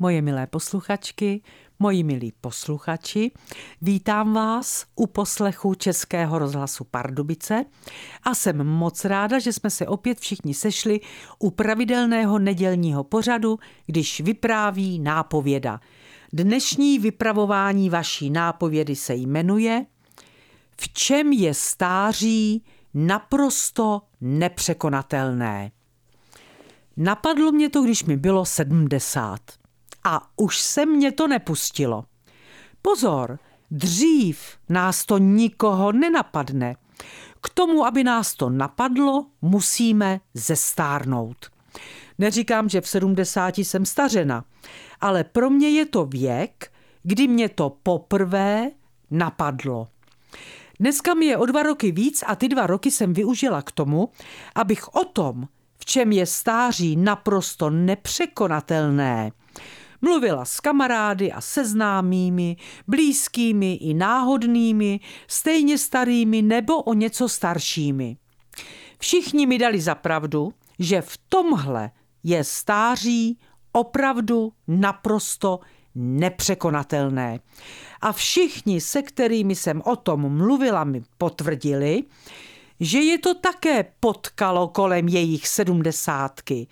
moje milé posluchačky, moji milí posluchači. Vítám vás u poslechu Českého rozhlasu Pardubice a jsem moc ráda, že jsme se opět všichni sešli u pravidelného nedělního pořadu, když vypráví nápověda. Dnešní vypravování vaší nápovědy se jmenuje V čem je stáří naprosto nepřekonatelné. Napadlo mě to, když mi bylo 70 a už se mě to nepustilo. Pozor, dřív nás to nikoho nenapadne. K tomu, aby nás to napadlo, musíme zestárnout. Neříkám, že v 70 jsem stařena, ale pro mě je to věk, kdy mě to poprvé napadlo. Dneska mi je o dva roky víc a ty dva roky jsem využila k tomu, abych o tom, v čem je stáří naprosto nepřekonatelné, Mluvila s kamarády a seznámými, blízkými i náhodnými, stejně starými nebo o něco staršími. Všichni mi dali za pravdu, že v tomhle je stáří opravdu naprosto nepřekonatelné. A všichni, se kterými jsem o tom mluvila, mi potvrdili, že je to také potkalo kolem jejich sedmdesátky.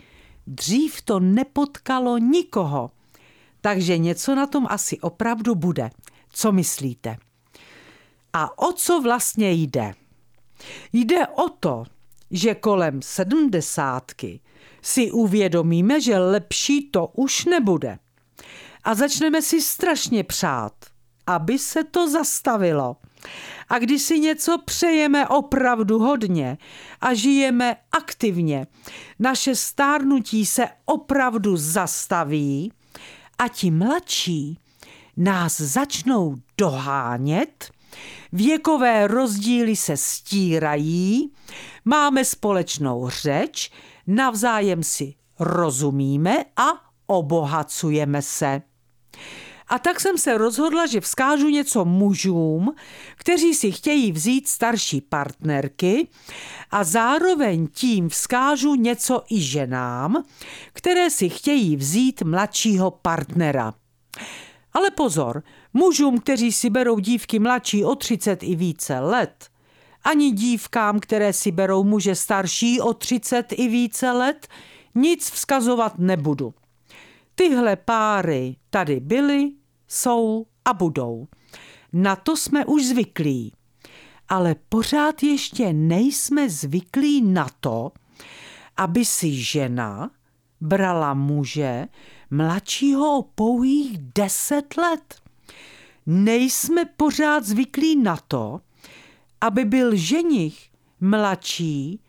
Dřív to nepotkalo nikoho. Takže něco na tom asi opravdu bude. Co myslíte? A o co vlastně jde? Jde o to, že kolem sedmdesátky si uvědomíme, že lepší to už nebude. A začneme si strašně přát, aby se to zastavilo. A když si něco přejeme opravdu hodně a žijeme aktivně, naše stárnutí se opravdu zastaví a ti mladší nás začnou dohánět, věkové rozdíly se stírají, máme společnou řeč, navzájem si rozumíme a obohacujeme se. A tak jsem se rozhodla, že vzkážu něco mužům, kteří si chtějí vzít starší partnerky a zároveň tím vzkážu něco i ženám, které si chtějí vzít mladšího partnera. Ale pozor, mužům, kteří si berou dívky mladší o 30 i více let, ani dívkám, které si berou muže starší o 30 i více let, nic vzkazovat nebudu. Tyhle páry tady byly, jsou a budou. Na to jsme už zvyklí. Ale pořád ještě nejsme zvyklí na to, aby si žena brala muže mladšího o pouhých deset let. Nejsme pořád zvyklí na to, aby byl ženich mladší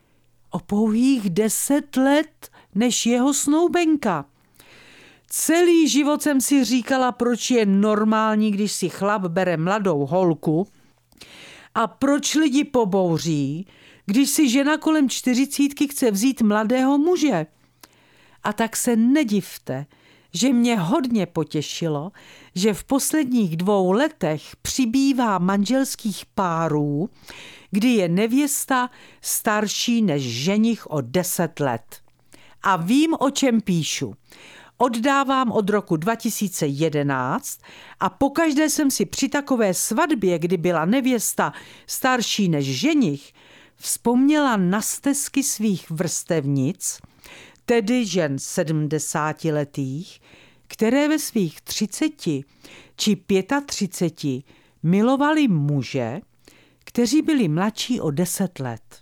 o pouhých deset let než jeho snoubenka. Celý život jsem si říkala, proč je normální, když si chlap bere mladou holku a proč lidi pobouří, když si žena kolem čtyřicítky chce vzít mladého muže. A tak se nedivte, že mě hodně potěšilo, že v posledních dvou letech přibývá manželských párů, kdy je nevěsta starší než ženich o deset let. A vím, o čem píšu oddávám od roku 2011 a pokaždé jsem si při takové svatbě, kdy byla nevěsta starší než ženich, vzpomněla na stezky svých vrstevnic, tedy žen sedmdesátiletých, které ve svých třiceti či pětatřiceti milovali muže, kteří byli mladší o deset let.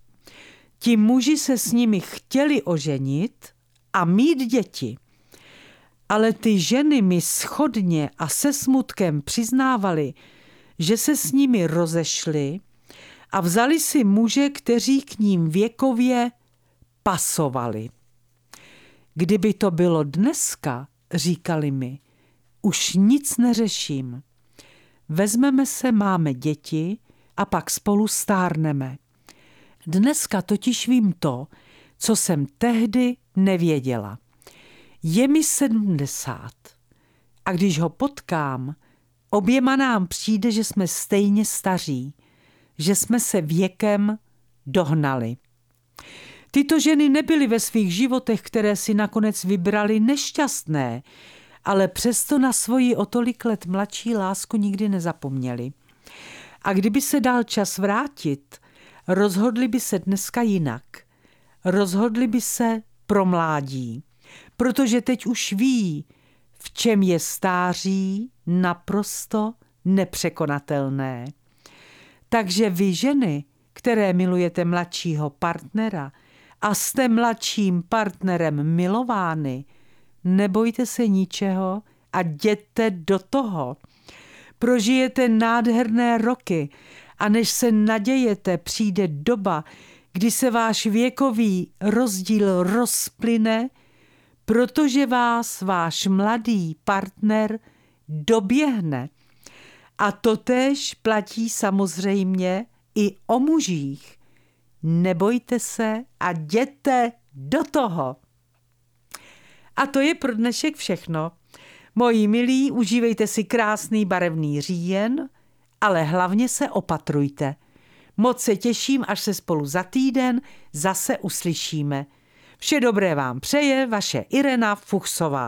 Ti muži se s nimi chtěli oženit a mít děti – ale ty ženy mi schodně a se smutkem přiznávali, že se s nimi rozešly a vzali si muže, kteří k ním věkově pasovali. Kdyby to bylo dneska, říkali mi, už nic neřeším. Vezmeme se, máme děti a pak spolu stárneme. Dneska totiž vím to, co jsem tehdy nevěděla. Je mi sedmdesát a když ho potkám, oběma nám přijde, že jsme stejně staří, že jsme se věkem dohnali. Tyto ženy nebyly ve svých životech, které si nakonec vybrali nešťastné, ale přesto na svoji o tolik let mladší lásku nikdy nezapomněli. A kdyby se dal čas vrátit, rozhodli by se dneska jinak. Rozhodli by se pro mládí, protože teď už ví, v čem je stáří naprosto nepřekonatelné. Takže vy ženy, které milujete mladšího partnera a jste mladším partnerem milovány, nebojte se ničeho a jděte do toho. Prožijete nádherné roky a než se nadějete, přijde doba, kdy se váš věkový rozdíl rozplyne, protože vás váš mladý partner doběhne. A totéž platí samozřejmě i o mužích. Nebojte se a jděte do toho. A to je pro dnešek všechno. Moji milí, užívejte si krásný barevný říjen, ale hlavně se opatrujte. Moc se těším, až se spolu za týden zase uslyšíme. Vše dobré vám přeje vaše Irena Fuchsová.